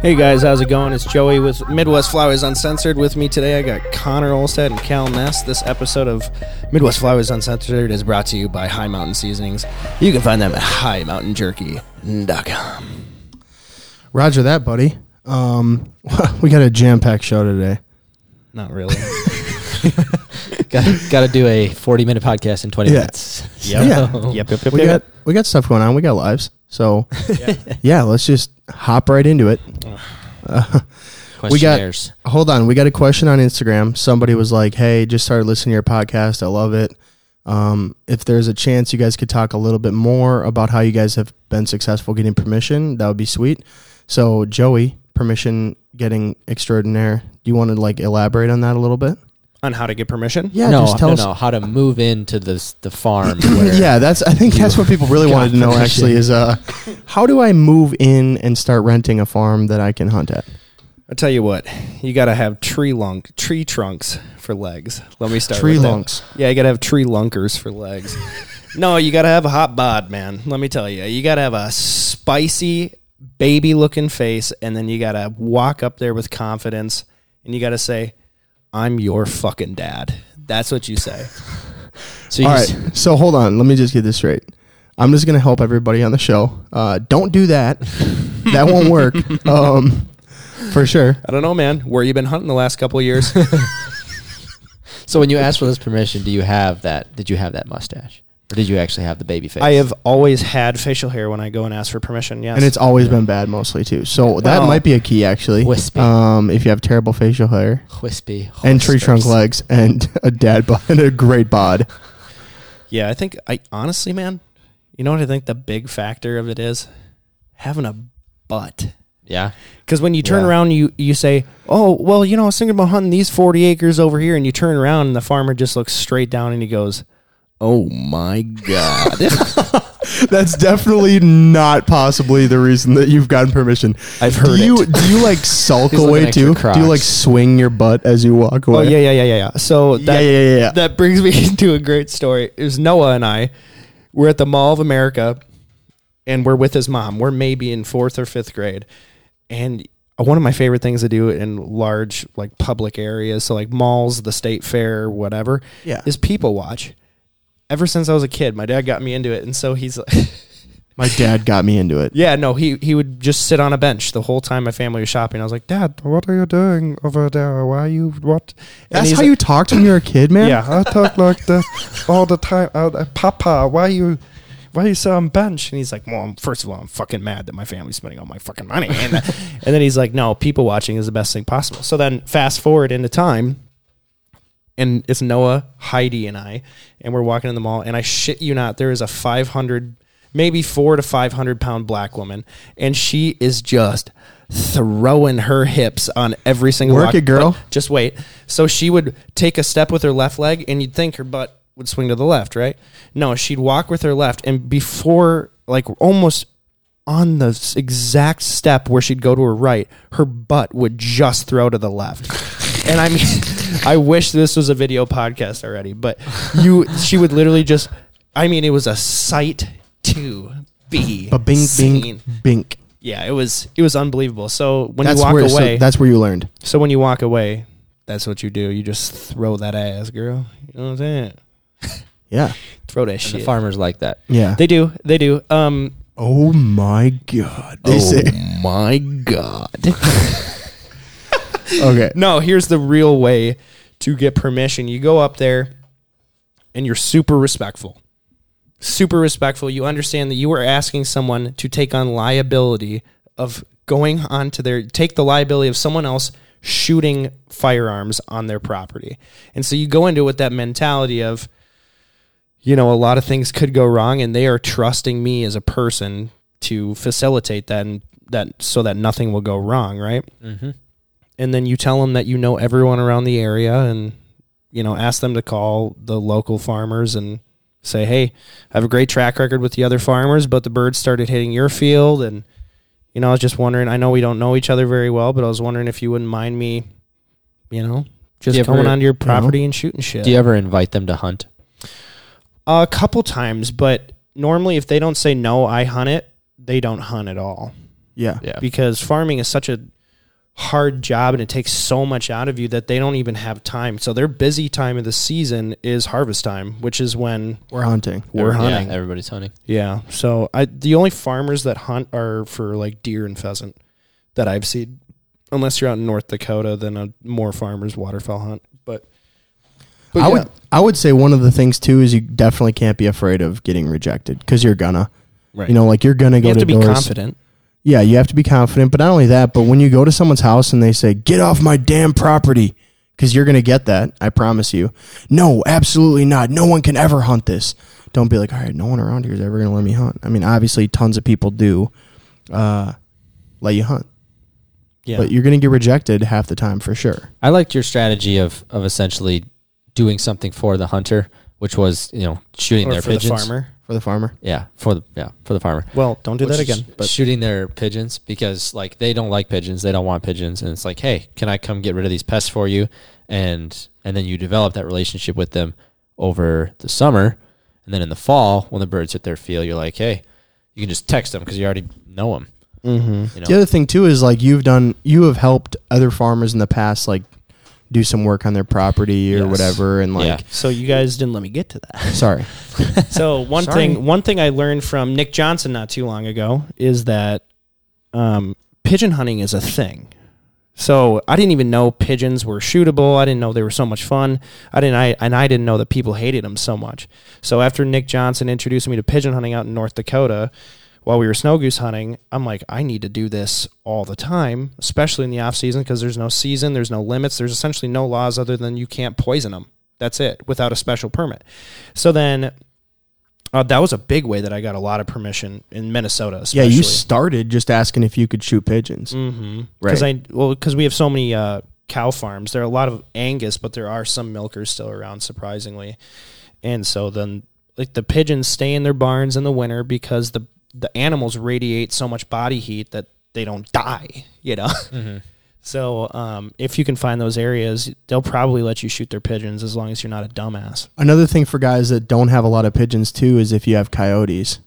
Hey guys, how's it going? It's Joey with Midwest Flyways Uncensored. With me today, I got Conor Olstead and Cal Ness. This episode of Midwest Flyways Uncensored is brought to you by High Mountain Seasonings. You can find them at highmountainjerky.com. Roger that, buddy. Um, we got a jam packed show today. Not really. got got to do a 40 minute podcast in 20 Yeah. minutes. Yeah. Yep, yep, yep, We yep. got we got stuff going on. We got lives. So yeah, let's just hop right into it. We got- Questionnaires. Hold on, we got a question on Instagram. Somebody was like, "Hey, just started listening to your podcast. I love it. Um, if there's a chance you guys could talk a little bit more about how you guys have been successful getting permission, that would be sweet." So, Joey, permission getting extraordinaire. Do you want to like elaborate on that a little bit? On how to get permission? Yeah, no, just tell no, us. no. How to move into this the farm? Where yeah, that's. I think that's what people really wanted to know. permission. Actually, is uh, how do I move in and start renting a farm that I can hunt at? I'll tell you what, you got to have tree lunk, tree trunks for legs. Let me start Tree with that. lunks. Yeah, you got to have tree lunkers for legs. no, you got to have a hot bod, man. Let me tell you. You got to have a spicy, baby looking face, and then you got to walk up there with confidence, and you got to say, I'm your fucking dad. That's what you say. so you All s- right. So hold on. Let me just get this straight. I'm just gonna help everybody on the show. Uh, don't do that. that won't work. Um, for sure. I don't know, man. Where you been hunting the last couple of years? So when you asked for this permission, do you have that? Did you have that mustache, or did you actually have the baby face? I have always had facial hair when I go and ask for permission. Yes. And it's always been bad mostly too. So that Well- might be a key actually. Wispy. Um, if you have terrible facial hair wispy and tree trunk whispers. legs and a dad bod and a great bod. Yeah, I think I honestly, man, you know what I think the big factor of it is having a butt. Yeah, Because when you turn Yeah. around, you you say, "Oh, well, you know, I was thinking about hunting these forty acres over here," and you turn around, and the farmer just looks straight down, and he goes, "Oh my god!" That's definitely not possibly the reason that you've gotten permission. I've heard do you, it. Do you like sulk He's looking away at your too? Do you like swing your butt as you walk oh, away? oh yeah, yeah, yeah, yeah, yeah. So that, yeah, yeah, yeah. that brings me to a great story. It was Noah and I. We're at the Mall of America, and we're with his mom. We're maybe in fourth or fifth grade, and one of my favorite things to do in large like public areas, so like malls, the state fair, whatever, Yeah. is people watch. Ever since I was a kid, my dad got me into it, and so he's like, My dad got me into it. yeah, no, he he would just sit on a bench the whole time my family was shopping. I was like, Dad, what are you doing over there? Why are you what? And That's he's how you talked when you were a kid, man. Yeah, I talk like that all the time. Uh, uh, Papa, why you, why you sit on bench? And he's like, well, I'm- first of all, I'm fucking mad that my family's spending all my fucking money. And, and then he's like, no, people watching is the best thing possible. So then fast forward into time, and it's Noah, Heidi, and I, and we're walking in the mall, and I shit you not, there is a 500, maybe four to 500 pound black woman, and she is just throwing her hips on every single Work walk- it, girl. just wait. So she would take a step with her left leg, and you'd think her butt would swing to the left, right? No, she'd walk with her left, and before, like almost on the exact step where she'd go to her right, her butt would just throw to the left. And I mean, I wish this was a video podcast already, but you, she would literally just, I mean, it was a sight to be But bing, seen. bing, bink. Yeah, it was, it was unbelievable. So when That's you walk where. so away, that's where you learned. so when you walk away, that's what you do. You just throw that ass, girl. You know what I'm saying? Yeah. Throw that and shit. the farmers like that. Yeah. They do. They do. Um. oh my god. They say. my god. Okay. no, here's the real way to get permission. You go up there, and you're super respectful. Super respectful. You understand that you are asking someone to take on liability of going onto their take the liability of someone else shooting firearms on their property. And so you go into it with that mentality of you know, a lot of things could go wrong and they are trusting me as a person to facilitate that and that so that nothing will go wrong, right? Mm-hmm. And then you tell them that you know everyone around the area and you know ask them to call the local farmers and say hey i have a great track record with the other farmers but the birds started hitting your field and you know i was just wondering i know we don't know each other very well but i was wondering if you wouldn't mind me you know just Do you coming ever- onto your property and shooting shit Do you ever invite them to hunt? a couple times but normally if they don't say no i hunt it they don't hunt at all Yeah. Yeah. because farming is such a hard job and it takes so much out of you that they don't even have time. So their busy time of the season is harvest time, which is when We're hunting. we're Every- hunting. Yeah, everybody's hunting. Yeah. So I the only farmers that hunt are for like deer and pheasant that I've seen. Unless you're out in North Dakota, then a more farmers waterfowl hunt. But, but I yeah. would I would say one of the things too is you definitely can't be afraid of getting rejected because you're gonna. right. You know, like you're gonna go you have to, to be doors. confident. Yeah, you have to be confident, but not only that, but when you go to someone's house and they say, "Get off my damn property," because you're gonna get that, I promise you. No, absolutely not. No one can ever hunt this. Don't be like, all right, no one around here is ever gonna let me hunt. I mean, obviously, tons of people do uh, let you hunt, Yeah. but you're gonna get rejected half the time for sure. I liked your strategy of of essentially doing something for the hunter, which was you know shooting or their for pigeons. the farmer. For the farmer, Yeah, for the yeah for the farmer. Well, don't do that Which is again. But shooting their pigeons because like they don't like pigeons, they don't want pigeons, and it's like, hey, can I come get rid of these pests for you? And and then you develop that relationship with them over the summer, and then in the fall when the birds hit their field, you're like, hey, you can just text them because you already know them. mm-hmm. You know, the other thing too is like you've done, you have helped other farmers in the past, like do some work on their property or Yes. whatever, and like, Yeah. so you guys didn't let me get to that. sorry, So one Sorry. thing, one thing I learned from Nick Johnson not too long ago is that um, pigeon hunting is a thing. So I didn't even know pigeons were shootable. I didn't know they were so much fun. I didn't. I and I didn't know that people hated them so much. So after Nick Johnson introduced me to pigeon hunting out in North Dakota, while we were snow goose hunting, I'm like, I need to do this all the time, especially in the off season because there's no season, there's no limits, there's essentially no laws other than you can't poison them. That's it, without a special permit. So then, uh, that was a big way that I got a lot of permission in Minnesota. yeah, you started just asking if you could shoot pigeons. Mm-hmm. Because Right. I well, because we have so many uh, cow farms. There are a lot of Angus, but there are some milkers still around, surprisingly. And so then, like the pigeons stay in their barns in the winter because the the animals radiate so much body heat that they don't die. You know. So um, if you can find those areas, they'll probably let you shoot their pigeons as long as you're not a dumbass. Another thing for guys that don't have a lot of pigeons too is if you have coyotes.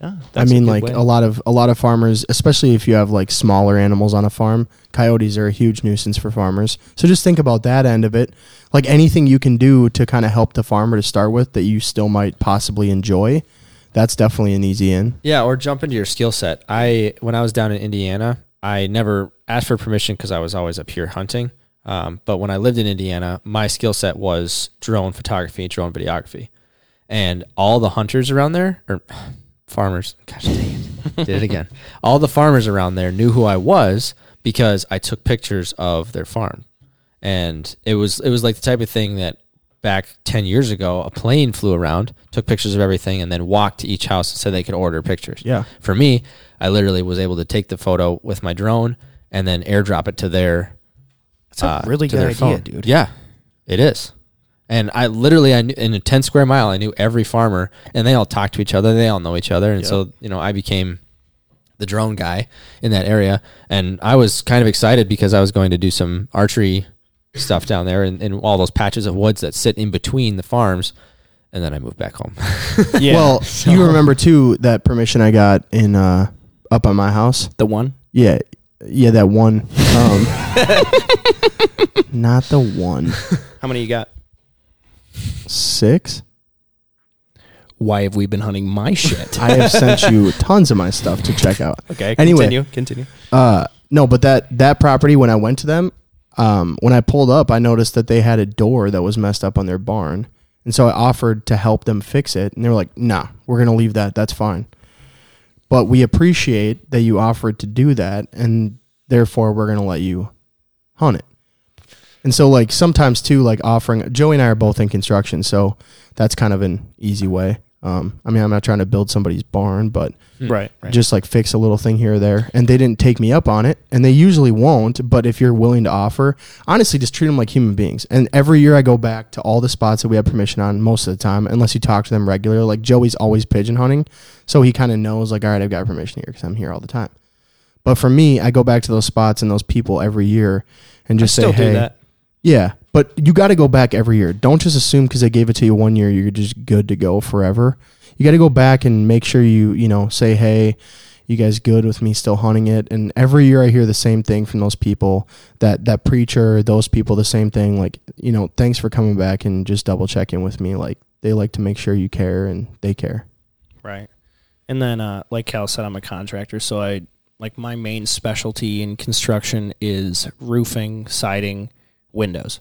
Ah, I that's a mean, like way. a lot of a lot of farmers, especially if you have like smaller animals on a farm, coyotes are a huge nuisance for farmers. So just think about that end of it. Like anything you can do to kind of help the farmer to start with that you still might possibly enjoy, that's definitely an easy in. Yeah, or jump into your skill set. I when I was down in Indiana, I never asked for permission because I was always up here hunting. Um, but when I lived in Indiana, my skill set was drone photography, drone videography, and all the hunters around there or farmers. Gosh dang it, did it again. All the farmers around there knew who I was because I took pictures of their farm, and it was it was like the type of thing that back 10 years ago a plane flew around took pictures of everything and then walked to each house and said they could order pictures Yeah. for me i literally was able to take the photo with my drone and then airdrop it to their That's a uh, really to good their idea, phone. dude. yeah it is and i literally i knew in a 10 square mile i knew every farmer and they all talked to each other they all know each other and so you know i became the drone guy in that area and i was kind of excited because i was going to do some archery stuff down there and, in all those patches of woods that sit in between the farms and then i moved back home Yeah. Well, you remember too that permission I got in uh up on my house? the one. Yeah. Yeah, that one. Um not the one. How many you got? Six? Why have we been hunting my shit? I have sent you tons of my stuff to check out. okay. Anyway. Continue. Continue. Uh, no, but that that property when I went to them, um, when I pulled up, I noticed that they had a door that was messed up on their barn, and so I offered to help them fix it, and they were like, "Nah, we're gonna leave that. That's fine." But we appreciate that you offered to do that, and therefore we're gonna let you hunt it. And so, like sometimes too, like offering. Joey and I are both in construction, so that's kind of an easy way. Um, I mean, I'm not trying to build somebody's barn, but Right. Right. just like fix a little thing here or there. And they didn't take me up on it, and they usually won't. But if you're willing to offer, honestly, just treat them like human beings. And every year I go back to all the spots that we have permission on most of the time, unless you talk to them regularly. Like Joey's always pigeon hunting, so he kind of knows like, all right, I've got permission here because I'm here all the time. But for me, I go back to those spots and those people every year and just I still say, hey, do that. yeah, but you got to go back every year. Don't just assume because they gave it to you one year, you're just good to go forever. You got to go back and make sure you, you know, say, hey, you guys good with me still hunting it? And every year I hear the same thing from those people that that preacher, those people, the same thing. Like you know, thanks for coming back and just double checking with me. Like they like to make sure you care and they care. Right. And then, uh, like Cal said, I'm a contractor, so I like my main specialty in construction is roofing, siding, windows,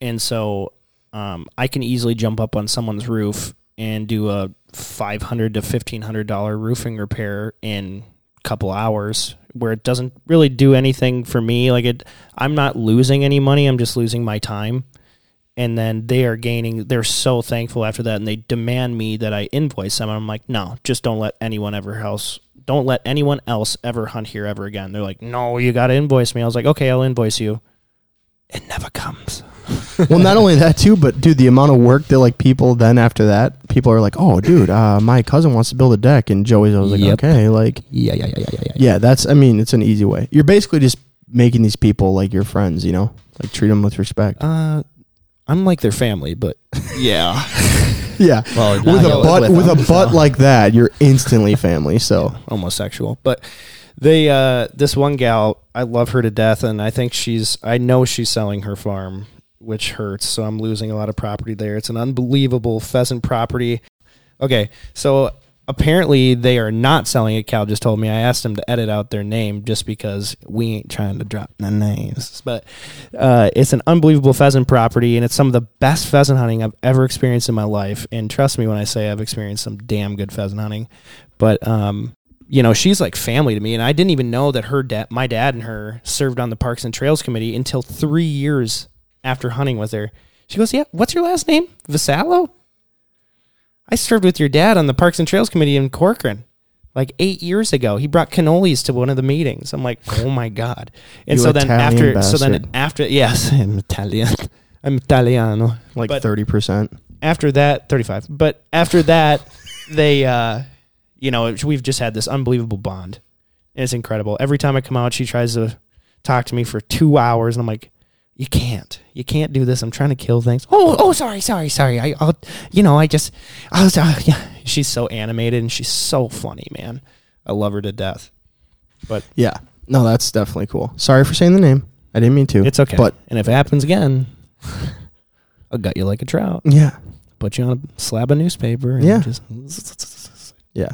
and so um, I can easily jump up on someone's roof and do a five hundred to fifteen hundred dollar roofing repair in a couple hours, where it doesn't really do anything for me. Like it, I'm not losing any money. I'm just losing my time. And then they are gaining they're so thankful after that and they demand me that i invoice them. And i'm like no just don't let anyone ever else don't let anyone else ever hunt here ever again. They're like no you gotta invoice me. I was like okay i'll invoice you. It never comes well, not only that too, but dude, the amount of work that like people then after that, people are like, "Oh, dude, uh, my cousin wants to build a deck," and Joey's always like, Yep. "Okay, like, yeah yeah yeah yeah yeah, yeah, that's. I mean, it's an easy way. You're basically just making these people like your friends, you know, like treat them with respect. uh i'm like their family but yeah yeah, Well, with not a butt with with a them, butt so. like that, you're instantly family. So homosexual. But they uh this one gal, I love her to death and I think she's I know she's selling her farm, which hurts, so I'm losing a lot of property there. It's an unbelievable pheasant property. Okay, so apparently they are not selling it. Cal just told me. I asked them to edit out their name just because we ain't trying to drop the names. But uh, it's an unbelievable pheasant property, and it's some of the best pheasant hunting I've ever experienced in my life. And trust me when I say I've experienced some damn good pheasant hunting. But um, you know, she's like family to me, and I didn't even know that her dad, my dad, and her served on the Parks and Trails Committee until three years after hunting was there. She goes, "Yeah, what's your last name? Vassallo." I served with your dad on the Parks and Trails Committee in Corcoran like eight years ago. He brought cannolis to one of the meetings. I'm like, oh my god! And You so then Italian after, so then after, yes, I'm Italian. I'm Italiano. like But- thirty percent. after that 35 but after that they uh you know we've just had this unbelievable bond and it's incredible every time i come out she tries to talk to me for two hours and i'm like you can't you can't do this i'm trying to kill things oh oh sorry sorry sorry I, i'll you know i just i was uh, yeah she's so animated and she's so funny man i love her to death but Yeah, no, that's definitely cool. Sorry for saying the name. I didn't mean to. it's okay But and if it happens again i'll gut you like a trout yeah, put you on a slab of newspaper and Yeah. just yeah,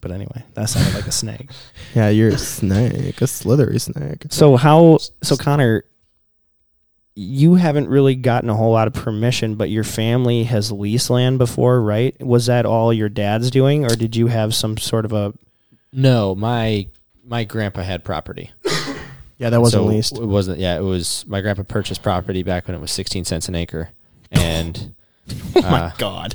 but anyway that sounded like a snake yeah. You're a snake, a slithery snake. So how so Conor you haven't really gotten a whole lot of permission, but your family has leased land before, right? Was that all your dad's doing or did you have some sort of a No, my my grandpa had property. Yeah, that wasn't So leased. It wasn't. Yeah, it was. My grandpa purchased property back when it was sixteen cents an acre, and uh, god.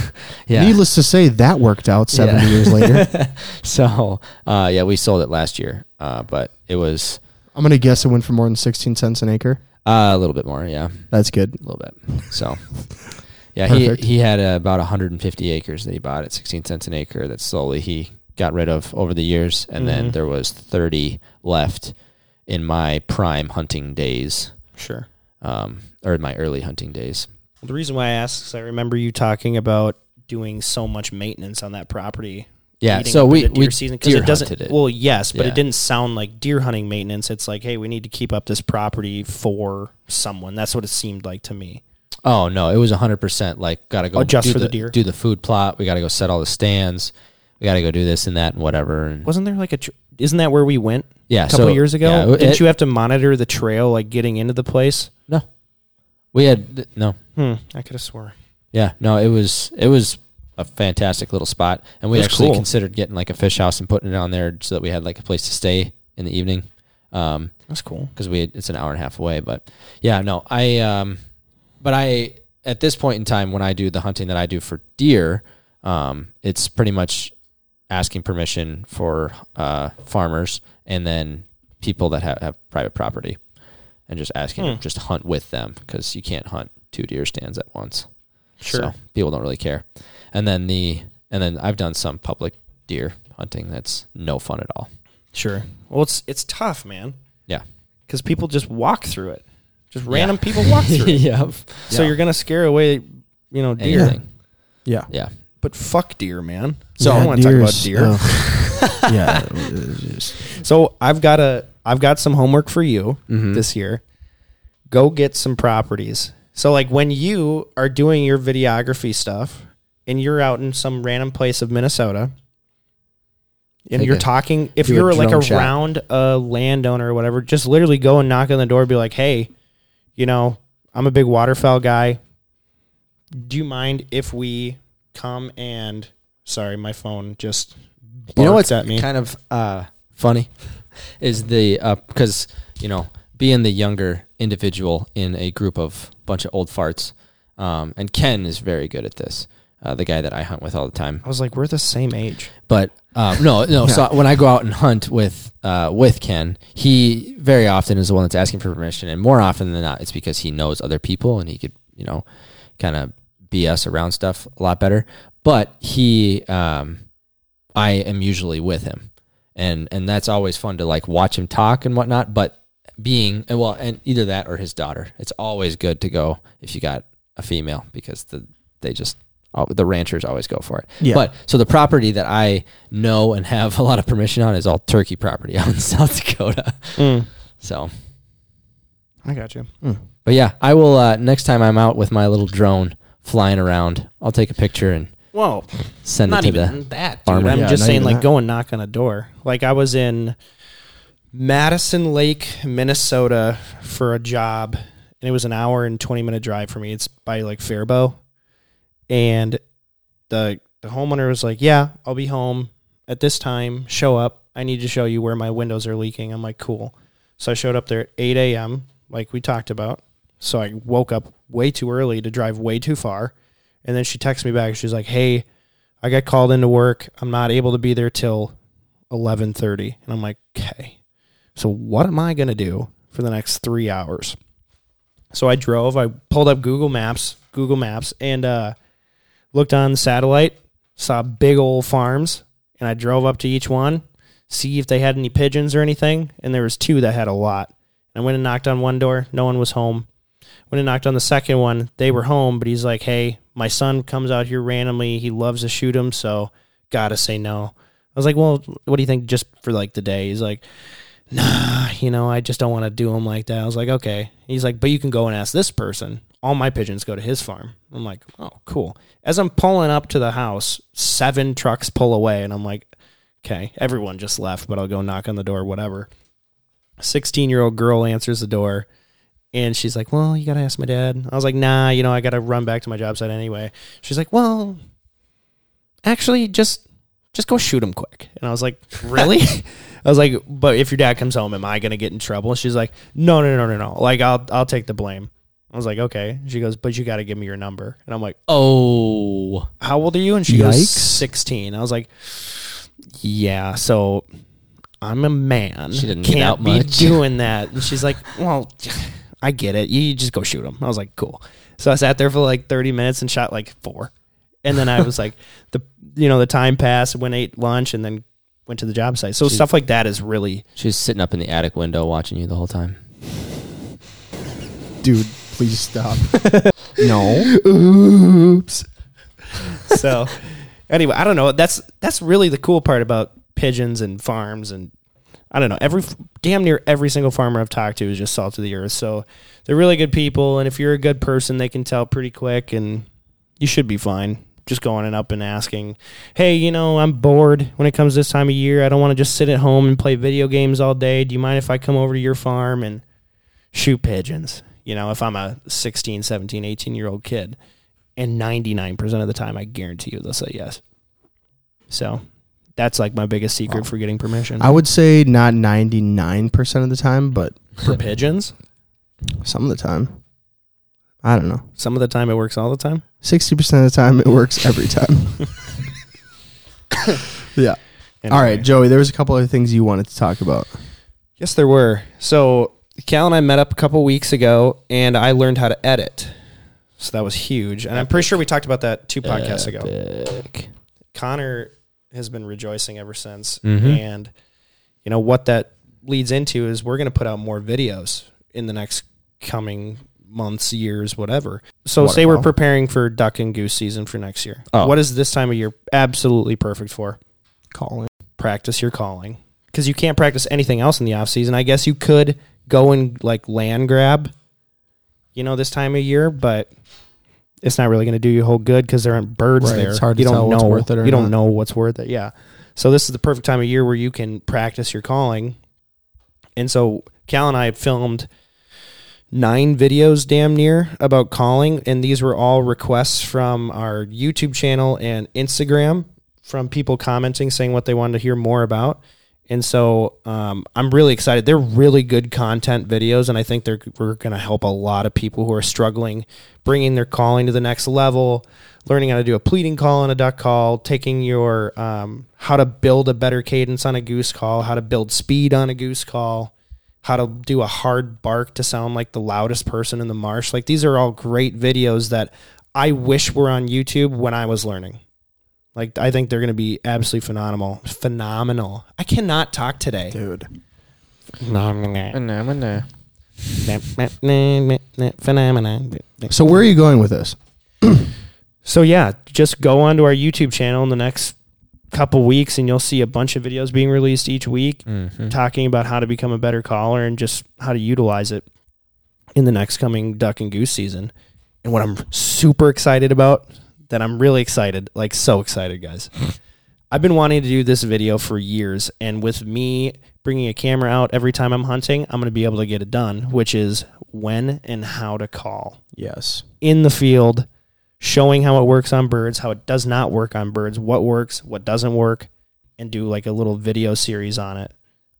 yeah. Needless to say, that worked out seventy Yeah. years later. so uh, yeah, we sold it last year, uh, but it was I'm gonna guess it went for more than sixteen cents an acre. Uh, a little bit more. Yeah, That's good. a little bit. So yeah, he Perfect. he had uh, about 150 acres that he bought at 16 cents an acre. That slowly he got rid of over the years, and then Mhm. there was 30 left in my prime hunting days, Sure. um, or in my early hunting days. The reason why I ask is I remember you talking about doing so much maintenance on that property. Yeah, so we into we deer season because it doesn't. it. Well, yes, but Yeah. it didn't sound like deer hunting maintenance. It's like, hey, we need to keep up this property for someone. That's what it seemed like to me. Oh no, it was hundred percent like gotta go Oh, just do for the deer? do the food plot. We gotta go set all the stands. We gotta go do this and that and whatever. And Wasn't there like a? Tr- isn't that where we went yeah, a couple so, years ago? yeah, Didn't it- you have to monitor the trail like getting into the place? No, we had no. Hmm. I could have swore. Yeah, no, it was it was a fantastic little spot, and we actually cool. considered getting like a fish house and putting it on there so that we had like a place to stay in the evening. Um, That's cool. because we it's an hour and a half away. But yeah, no, I um, but I at this point in time when I do the hunting that I do for deer, um, it's pretty much asking permission for uh, farmers and then people that have, have private property, and just asking Hmm. to just hunt with them because you can't hunt two deer stands at once. Sure. So people don't really care. And then the and then I've done some public deer hunting that's no fun at all. Sure. Well, it's it's tough, man. Yeah. Because people just walk through it. Just Yeah. random people walk through it. yeah. So Yeah. you're gonna scare away, you know, deer. Anything. Yeah. Yeah. But fuck deer, man. So- I want to talk about deer. ugh. yeah, just- So I've got a I've got some homework for you Mhm. this year. Go get some properties. So like when you are doing your videography stuff and you're out in some random place of Minnesota and Take you're a- talking if do a you're like drone shot. around a landowner or whatever, just literally go and knock on the door and be like, "Hey, you know, I'm a big waterfowl guy. Do you mind if we come and sorry, my phone just You know barked what's at me. kind of uh, funny is the because you know being the younger individual in a group of bunch of old farts, um, and Ken is very good at this. Uh, the guy that I hunt with all the time, I was like, we're the same age. but um, no, no. So when I go out and hunt with uh, with Ken, he very often is the one that's asking for permission, and more often than not, it's because he knows other people and he could, you know, kind of BS around stuff a lot better. But he, um, I am usually with him, and and that's always fun to like watch him talk and whatnot. But being and well, and either that or his daughter, it's always good to go if you got a female because the they just all- the ranchers always go for it. Yeah. But so the property that I know and have a lot of permission on is all turkey property out in South Dakota. So, I got you. but yeah, I will uh, next time I'm out with my little drone flying around. I'll take a picture and Whoa, send not it to even the. that, dude. farmer. I'm Yeah, just saying, like, that. go and knock on a door. Like, I was in Madison Lake, Minnesota for a job, and it was an hour and 20 minute drive for me. It's by like Faribault. And the, the homeowner was like, Yeah, I'll be home at this time. Show up. I need to show you where my windows are leaking. I'm like, Cool. So I showed up there at 8 a.m., like we talked about. So I woke up way too early to drive way too far. And then she texted me back. She's like, "Hey, I got called into work. I'm not able to be there till 11:30." And I'm like, "Okay. So what am I going to do for the next 3 hours?" So I drove. I pulled up Google Maps, Google Maps and uh looked on the satellite, saw big old farms, and I drove up to each one, see if they had any pigeons or anything, and there was two that had a lot. I went and knocked on one door, no one was home. When I knocked on the second one, they were home, but he's like, "Hey, my son comes out here randomly. He loves to shoot him, so gotta say no." I was like, "Well, what do you think just for like the day?" He's like, "Nah, you know, I just don't want to do him like that." I was like, "Okay." He's like, "But you can go and ask this person. All my pigeons go to his farm." I'm like, "Oh, cool." As I'm pulling up to the house, seven trucks pull away, and I'm like, "Okay, everyone just left, but I'll go knock on the door, whatever." 16 year old girl answers the door and she's like, Well, you got to ask my dad. I was like, Nah, you know, I got to run back to my job site anyway. She's like, Well, actually, just just go shoot him quick. And I was like, Really? I was like, But if your dad comes home, am I going to get in trouble? And she's like, No, no, no, no, no. Like, I'll, I'll take the blame. I was like, Okay. She goes, But you got to give me your number. And I'm like, Oh, How old are you? And she goes, Yikes. 16. I was like, Yeah. So I'm a man. She didn't Can't be much. doing that. And she's like, Well, I get it. You just go shoot him. I was like, Cool. So I sat there for like 30 minutes and shot like four. And then I was like, the you know the time passed. Went ate lunch and then went to the job site. So She- stuff like that is really she was sitting up in the attic window watching you the whole time. dude, please stop. no. oops. so anyway, I don't know. That's that's really the cool part about pigeons and farms and I don't know. Every damn near every single farmer I've talked to is just salt of the earth. So they're really good people, and if you're a good person, they can tell pretty quick, and you should be fine. Just going and up and asking, hey, you know, I'm bored when it comes this time of year. I don't want to just sit at home and play video games all day. Do you mind if I come over to your farm and shoot pigeons? You know, if I'm a 16, 17, 18 year old kid. And 99% of the time, I guarantee you they'll say yes. So that's like my biggest secret Wow. for getting permission. I would say not 99% of the time, but for pigeons, some of the time. I don't know. some of the time it works all the time. 60% of the time, it works every time. yeah. All right, Joey, there was a couple other things you wanted to talk about. Yes, there were. So Cal and I met up a couple weeks ago, and I learned how to edit. So that was huge, and I'm pretty sure we talked about that two podcasts ago. Conor has been rejoicing ever since, Mhm. and you know what that leads into is we're going to put out more videos in the next coming months, years, whatever. So say we're preparing for duck and goose season for next year. Oh. What is this time of year absolutely perfect for? Calling. practice your calling because you can't practice anything else in the off season. I guess you could go and like land grab, you know, this time of year, but it's not really going to do you a whole good because there aren't birds Right, there. it's hard you to don't tell know what's worth it or you don't not. know what's worth it. Yeah. So this is the perfect time of year where you can practice your calling. And so Cal and I filmed nine videos damn near about calling and these were all requests from our YouTube channel and Instagram from people commenting saying what they wanted to hear more about. And so um, I'm really excited. They're really good content videos, and I think they're we're going to help a lot of people who are struggling, bringing their calling to the next level, learning how to do a pleading call and a duck call, taking your um, how to build a better cadence on a goose call, how to build speed on a goose call, how to do a hard bark to sound like the loudest person in the marsh. Like these are all great videos that I wish were on YouTube when I was learning. Like I think they're going to be absolutely phenomenal. Phenomenal. I cannot talk today. dude. Phenomenal. Phenomenal. So where are you going with this? So yeah, just go onto our YouTube channel in the next couple weeks and you'll see a bunch of videos being released each week Mhm. talking about how to become a better caller and just how to utilize it in the next coming duck and goose season. And what I'm super excited about, that I'm really excited, like so excited, guys. I've been wanting to do this video for years, and with me bringing a camera out every time I'm hunting, I'm going to be able to get it done, which is when and how to call Yes. in the field, showing how it works on birds, how it does not work on birds, what works, what doesn't work, and do like a little video series on it.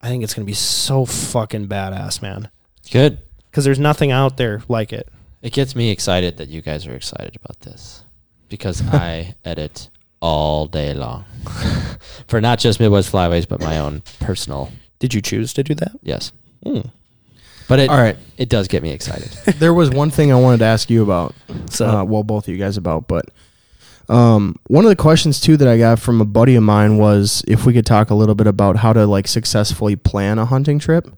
I think it's going to be so fucking badass, man. Good. Because there's nothing out there like it. It gets me excited that you guys are excited about this because I edit all day long for not just Midwest Flyways, but my own personal. Did you choose to do that? Yes, Hmm. But it All right. it does get me excited. there was one thing I wanted to ask you about. So, uh, well, both of you guys about, but um, one of the questions too that I got from a buddy of mine was if we could talk a little bit about how to like successfully plan a hunting trip.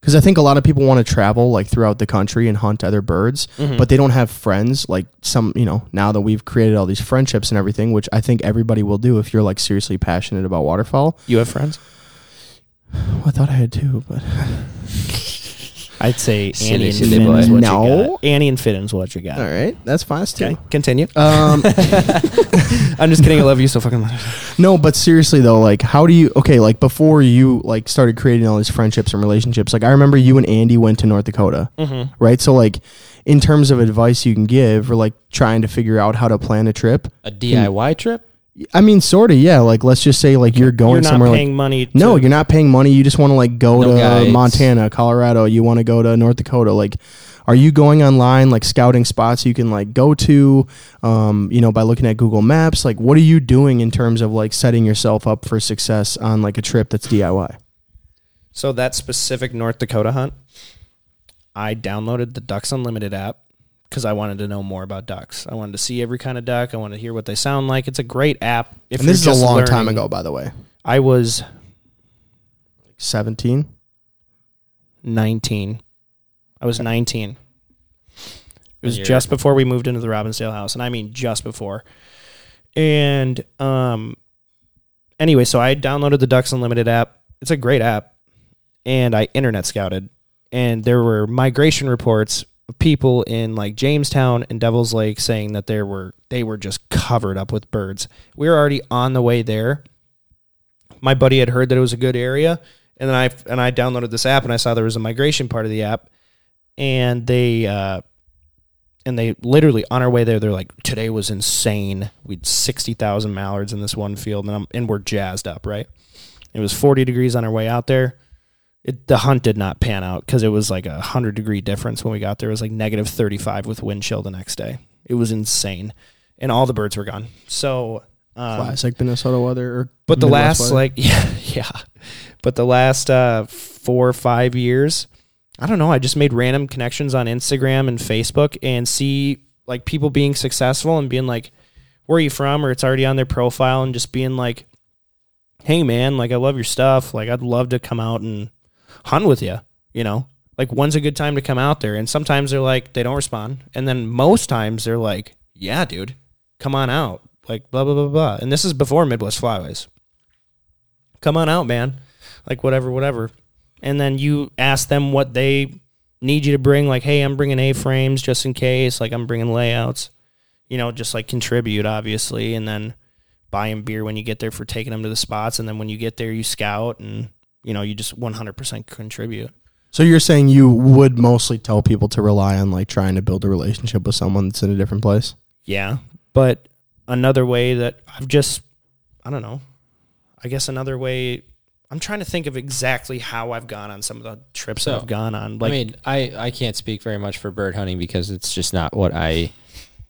Because I think a lot of people want to travel like throughout the country and hunt other birds, Mhm. but they don't have friends. Like some, you know, now that we've created all these friendships and everything, which I think everybody will do if you're like seriously passionate about waterfowl. you have friends? Well, I thought I had two, but I'd say Annie and silly Finn boy. is what No. you got. Annie and Finn is what you got. all right, that's fine. Too. Okay, continue. Um, I'm just kidding. I love you so fucking much. No, but seriously though, like how do you okay, like before you like started creating all these friendships and relationships, like I remember you and Andy went to North Dakota, Mm-hmm. right? So like in terms of advice you can give or like trying to figure out how to plan a trip, A DIY trip? I mean sort of, yeah, like let's just say like you're going You're not somewhere like paying money. To, No, you're not paying money. You just want to like go No to guides. Montana, Colorado, you want to go to North Dakota, like are you going online like scouting spots you can like go to um, you know by looking at Google Maps like what are you doing in terms of like setting yourself up for success on like a trip that's DIY So that specific North Dakota hunt, I downloaded the Ducks Unlimited app because I wanted to know more about ducks. I wanted to see every kind of duck. I wanted to hear what they sound like. It's a great app. If and this is a just long time ago by the way I was 17 19. I was 19. It was just before we moved into the Robbinsdale house, and I mean just before. And um, anyway, so I downloaded the Ducks Unlimited app. It's a great app, and I internet scouted, and there were migration reports of people in like Jamestown and Devil's Lake saying that there were they were just covered up with birds. We were already on the way there. My buddy had heard that it was a good area, and then I and I downloaded this app and I saw there was a migration part of the app, and they uh, and they literally on our way there they're like today was insane. We had sixty thousand mallards in this one field, and I'm, and we're jazzed up, right? It was forty degrees on our way out there. It, the hunt did not pan out because it was like a hundred degree difference when we got there. It was like negative thirty five with wind chill the next day. It was insane, and all the birds were gone. So. Um, classic Minnesota weather or but the Midwest last weather. like yeah yeah but the last uh four or five years i don't know i just made random connections on instagram and facebook and see like people being successful and being like where are you from or it's already on their profile and just being like hey man like i love your stuff like i'd love to come out and hunt with you you know like when's a good time to come out there and sometimes they're like they don't respond and then most times they're like yeah dude come on out like blah blah blah blah and this is before midwest flyways come on out, man. Like whatever, whatever. And then you ask them what they need you to bring. Like, hey, I'm bringing A frames just in case. Like, I'm bringing layouts. You know, just like contribute, obviously, and then buy them beer when you get there for taking them to the spots. And then when you get there, you scout and you know you just 100% contribute. So you're saying you would mostly tell people to rely on like trying to build a relationship with someone that's in a different place? Yeah, but another way that I've just I don't know. I guess another way I'm trying to think of exactly how I've gone on some of the trips So, that I've gone on. Like I mean, I, I can't speak very much for bird hunting because it's just not what I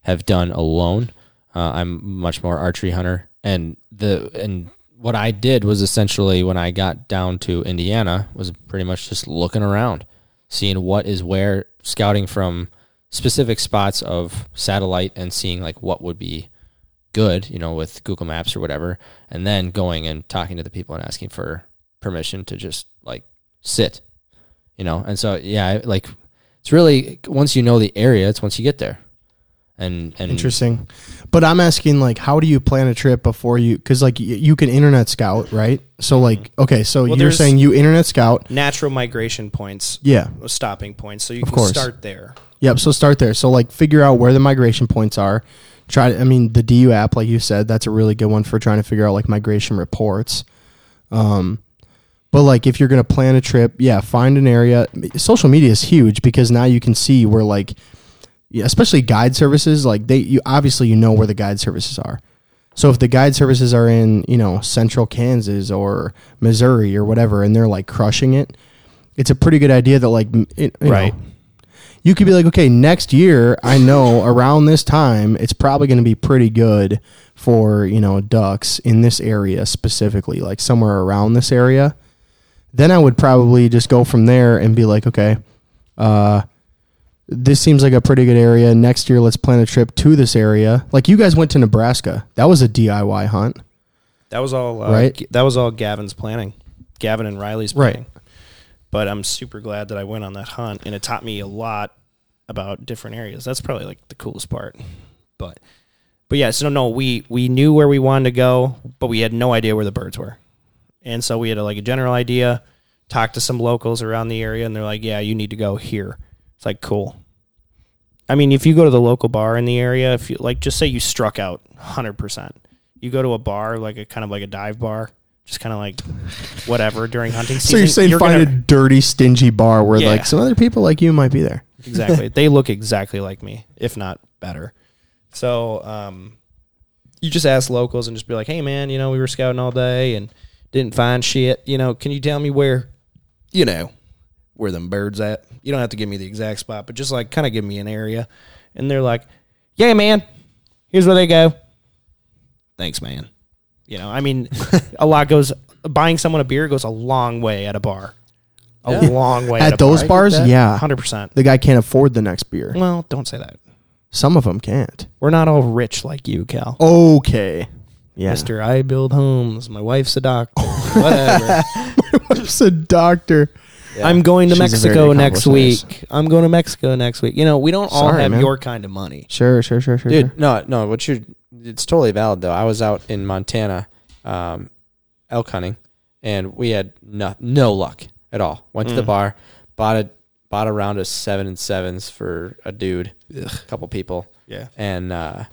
have done alone. Uh, I'm much more archery hunter, and the and what I did was essentially when I got down to Indiana was pretty much just looking around, seeing what is where, scouting from specific spots of satellite and seeing like what would be good, you know, with Google Maps or whatever, and then going and talking to the people and asking for permission to just like sit, you know. And so yeah, like it's really once you know the area, it's once you get there. And and Interesting. But I'm asking like how do you plan a trip before you cuz like y- you can internet scout, right? So like okay, so Well, you're there's- saying you internet scout. natural migration points, Yeah. stopping points, so you Of can course. start there. Yep, so start there. So like figure out where the migration points are. Try to, I mean the DU app like you said, that's a really good one for trying to figure out like migration reports. Um but like if you're going to plan a trip, yeah, find an area. Social media is huge because now you can see where like yeah, especially guide services, like they you obviously you know where the guide services are. So if the guide services are in, you know, central Kansas or Missouri or whatever and they're like crushing it, it's a pretty good idea that like it, you Right. know, you could be like, okay, next year, I know around this time, it's probably going to be pretty good for, you know, ducks in this area specifically, like somewhere around this area. Then I would probably just go from there and be like, okay, uh, this seems like a pretty good area. Next year, let's plan a trip to this area. Like you guys went to Nebraska. That was a DIY hunt. That was all uh, Right. G- That was all Gavin's planning, Gavin and Riley's Right. planning. But I'm super glad that I went on that hunt, and it taught me a lot about different areas. That's probably like the coolest part. But, but yeah, so no, we we knew where we wanted to go, but we had no idea where the birds were, and so we had a, like a general idea. Talked to some locals around the area, and they're like, "Yeah, you need to go here." It's like cool. I mean, if you go to the local bar in the area, if you like, just say you struck out hundred percent, you go to a bar like a kind of like a dive bar, just kind of like whatever during hunting season. So you're saying you find gonna- a dirty, stingy bar where Yeah. like some other people like you might be there. exactly. they look exactly like me, if not better. So, um, you just ask locals and just be like, "Hey, man, you know, we were scouting all day and didn't find shit. You know, can you tell me where, you know, where them birds at? You don't have to give me the exact spot, but just like kind of give me an area." And they're like, "Yeah, man, here's where they go." Thanks, man. You know, I mean, a lot goes. Buying someone a beer goes a long way at a bar. A long way at, At those a bars, yeah. hundred percent. The guy can't afford the next beer. Well, don't say that. Some of them can't. We're not all rich like you, Cal. Okay. Yeah. Mister, I build homes. My wife's a doctor. Whatever. What's a doctor? I'm going to She's a Mexico very next accomplished week. I'm going to Mexico next week. You know, we don't all Sorry, have man. your kind of money. Sure, sure, sure, sure. dude sure. no no what you're it's totally valid though i was out in montana um, elk hunting and we had no, no luck at all went to the bar bought a bought a round of seven and sevens for a dude a couple people Yeah. and uh,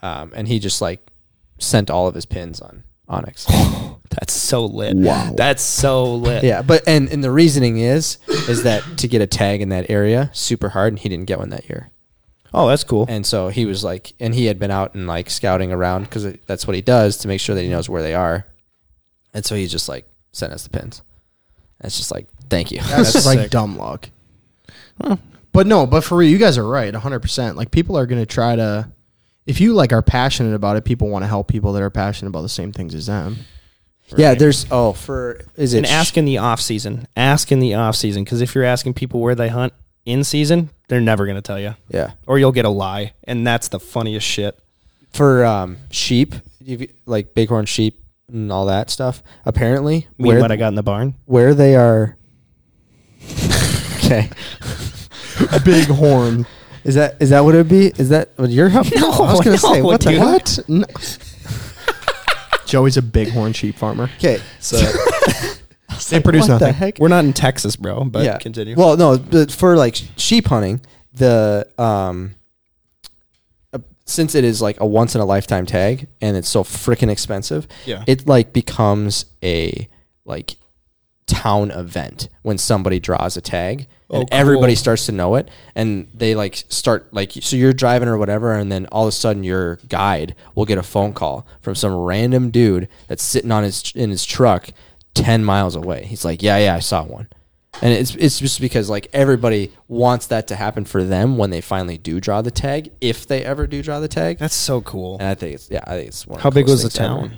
um, and he just like sent all of his pins on onX That's so lit. Wow. That's so lit. yeah but and and the reasoning is is that to get a tag in that area super hard and he didn't get one that year Oh, that's cool. And so he was like, and he had been out and like scouting around because that's what he does to make sure that he knows where they are. And so he just like sent us the pins. And it's just like, thank you. That's, That's like dumb luck. But no, but for real, you guys are right, 100%. Like people are going to try to if you like are passionate about it, people want to help people that are passionate about the same things as them. Yeah, there's oh for is it and ask in the off season. Ask in the off season because if you're asking people where they hunt in season, they're never going to tell you, yeah or you'll get a lie, and that's the funniest shit. for um sheep you- like bighorn sheep and all that stuff. Apparently, Me where what I got in the barn. where they are. okay, Big horn. is that is that what it would be? Is that what your help? No, I was gonna no, say what the dude. hell? What? No. Joey's a bighorn sheep farmer. Okay, so They produce what the nothing. heck? We're not in Texas, bro. But yeah. continue. Well, no, but for like sheep hunting, the um, uh, since it is like a once in a lifetime tag and it's so freaking expensive, Yeah. it like becomes a like town event when somebody draws a tag and Oh, everybody starts to know it and they like start like so you're driving or whatever and then all of a sudden your guide will get a phone call from some random dude that's sitting on his in his truck 10 miles away he's like yeah yeah I saw one and it's it's just because like everybody wants that to happen for them when they finally do draw the tag if they ever do draw the tag That's so cool. and I think it's yeah I think it's one of How big was the things ever. town?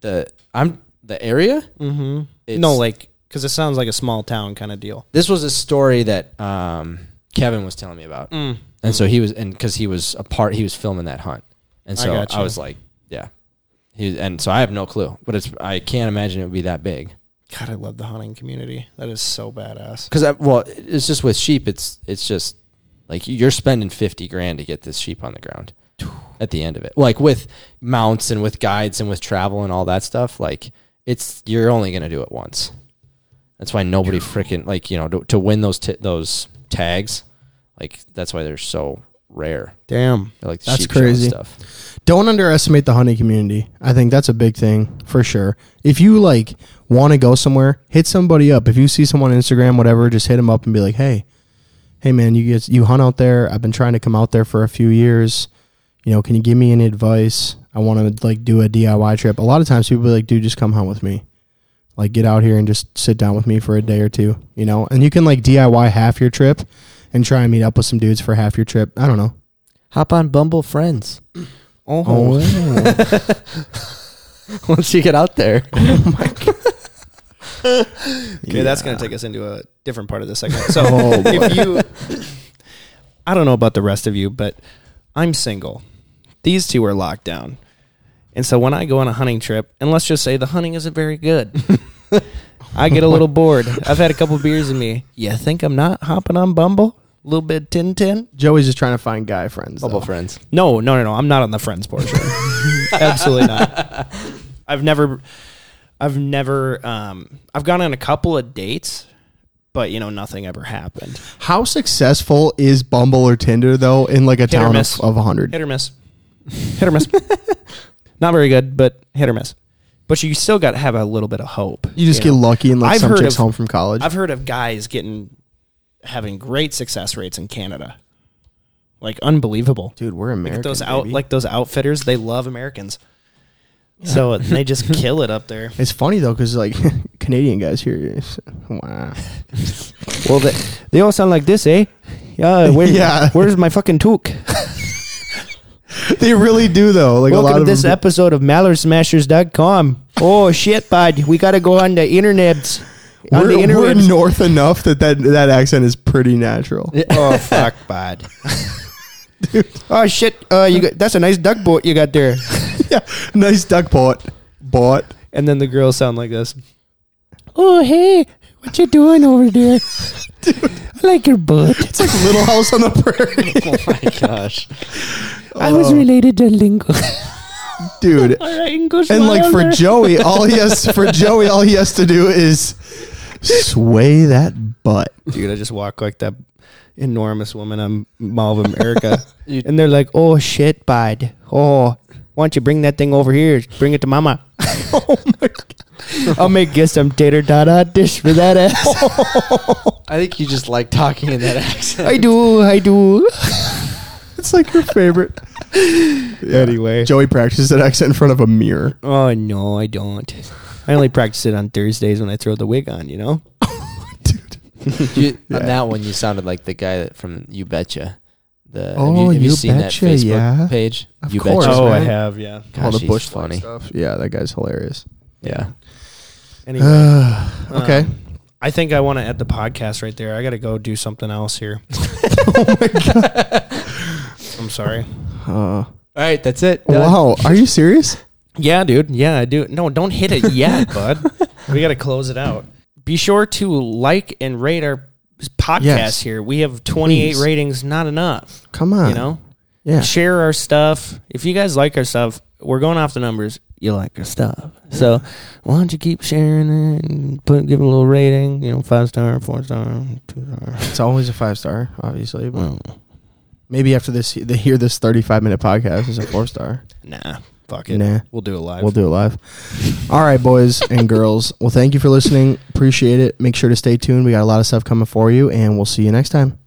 the I'm the area Mm-hmm. It's- No, like because it sounds like a small town kind of deal. this was a story that um, Kevin was telling me about, Mm. and so he was, and because he was a part, he was filming that hunt, and I so I, gotcha. was like, yeah, he, and so I have no clue, but it's I can't imagine it would be that big God, I love the hunting community. That is so badass. because well, it's just with sheep, it's it's just like you're spending fifty grand to get this sheep on the ground at the end of it, like with mounts and with guides and with travel and all that stuff, like it's you're only gonna do it once. That's why nobody freaking like you know to, to win those t- those tags, like that's why they're so rare. Damn. They're like the That's sheep show and crazy. stuff. Don't underestimate the hunting community. I think that's a big thing for sure. If you like want to go somewhere, hit somebody up. If you see someone on Instagram, whatever, just hit them up and be like, "Hey, hey man, you guys, you hunt out there. I've been trying to come out there for a few years. You know, can you give me any advice? I want to like do a DIY trip. A lot of times people be like, dude, just come hunt with me. Like get out here and just sit down with me for a day or two. You know, and you can like DIY half your trip and try and meet up with some dudes for half your trip. I don't know. Hop on Bumble Friends Oh, oh. once you get out there. Oh okay. That's gonna take us into a different part of the segment. So Oh, boy. if you, I don't know about the rest of you, but I'm single. These two are locked down, and so when I go on a hunting trip, and let's just say the hunting isn't very good. I get a little bored. I've had a couple beers in me. You think I'm not hopping on Bumble? A little bit tin tin? Joey's just trying to find guy friends. Bumble though. Friends. No, no, no, no. I'm not on the friends portion. Absolutely not. I've never, I've never, um, I've gone on a couple of dates, but you know, nothing ever happened. How successful is Bumble or Tinder though in like a or town miss. of, of 100? Hit or miss. Hit or miss. not very good, but hit or miss. But you still got to have a little bit of hope. You just know? get lucky and like I've some heard chicks of- home from college. I've heard of guys getting having great success rates in Canada, like unbelievable. Dude, we're Like American. those out baby. like those outfitters, they love Americans. So they just kill it up there. it's funny though because like Canadian guys here, wow. Well, they, they all sound like this, eh? Yeah, where, Yeah. Where's my fucking toque? they really do though. Like a Welcome to of this them- episode of MallarSmashers.com. Oh shit, bud, we got to go on the internets. On We're, the we're north enough that, that that accent is pretty natural. oh fuck, bud. Oh shit, uh, you got that's a nice duck boat you got there. yeah, nice duck boat. bought. And then the girls sound like this. Oh hey, what you doing over there? I like your butt. It's like Little House on the Prairie, oh my gosh. I was oh. related to Lingo. dude. And like for Joey, all he has for Joey, all he has to do is sway that butt. dude, I just walk like that enormous woman on Mall of America, and they're like, "Oh shit, bud. Oh, why don't you bring that thing over here? Bring it to mama." oh my god! I'll make you some tater tot dish for that ass. I think you just like talking in that accent. I do, I do. It's like your favorite. Anyway, Joey practices that accent in front of a mirror. oh no, I don't. I only practice it on Thursdays when I throw the wig on. You know. You, On that one, you sounded like the guy that from You Betcha. The, Oh, have you, oh, have you You seen Betcha, that Facebook yeah. page? Of you course. Betcha. Oh, I have. Yeah. Gosh, all the he's bush funny. stuff. Yeah, that guy's hilarious. Yeah. Anyway, okay. um, I think I want to end the podcast right there. I got to go do something else here. oh my god. I'm sorry. Uh, All right, that's it. wow, are you serious? Yeah, dude. Yeah, I do. No, don't hit it yet, bud. We got to close it out. Be sure to like and rate our podcast Yes. here. We have 28 Please. ratings, not enough. Come on. You know, Yeah. share our stuff. If you guys like our stuff, we're going off the numbers. You like our stuff. So why don't you keep sharing it and put give it a little rating? You know, five star, four star, two star. It's always a five star, obviously. But Well, maybe after this, they hear this 35 minute podcast is a four star. nah, fuck it. Nah. We'll do it live. We'll do it live. All right, boys and girls. Well, thank you for listening. Appreciate it. Make sure to stay tuned. We got a lot of stuff coming for you, and we'll see you next time.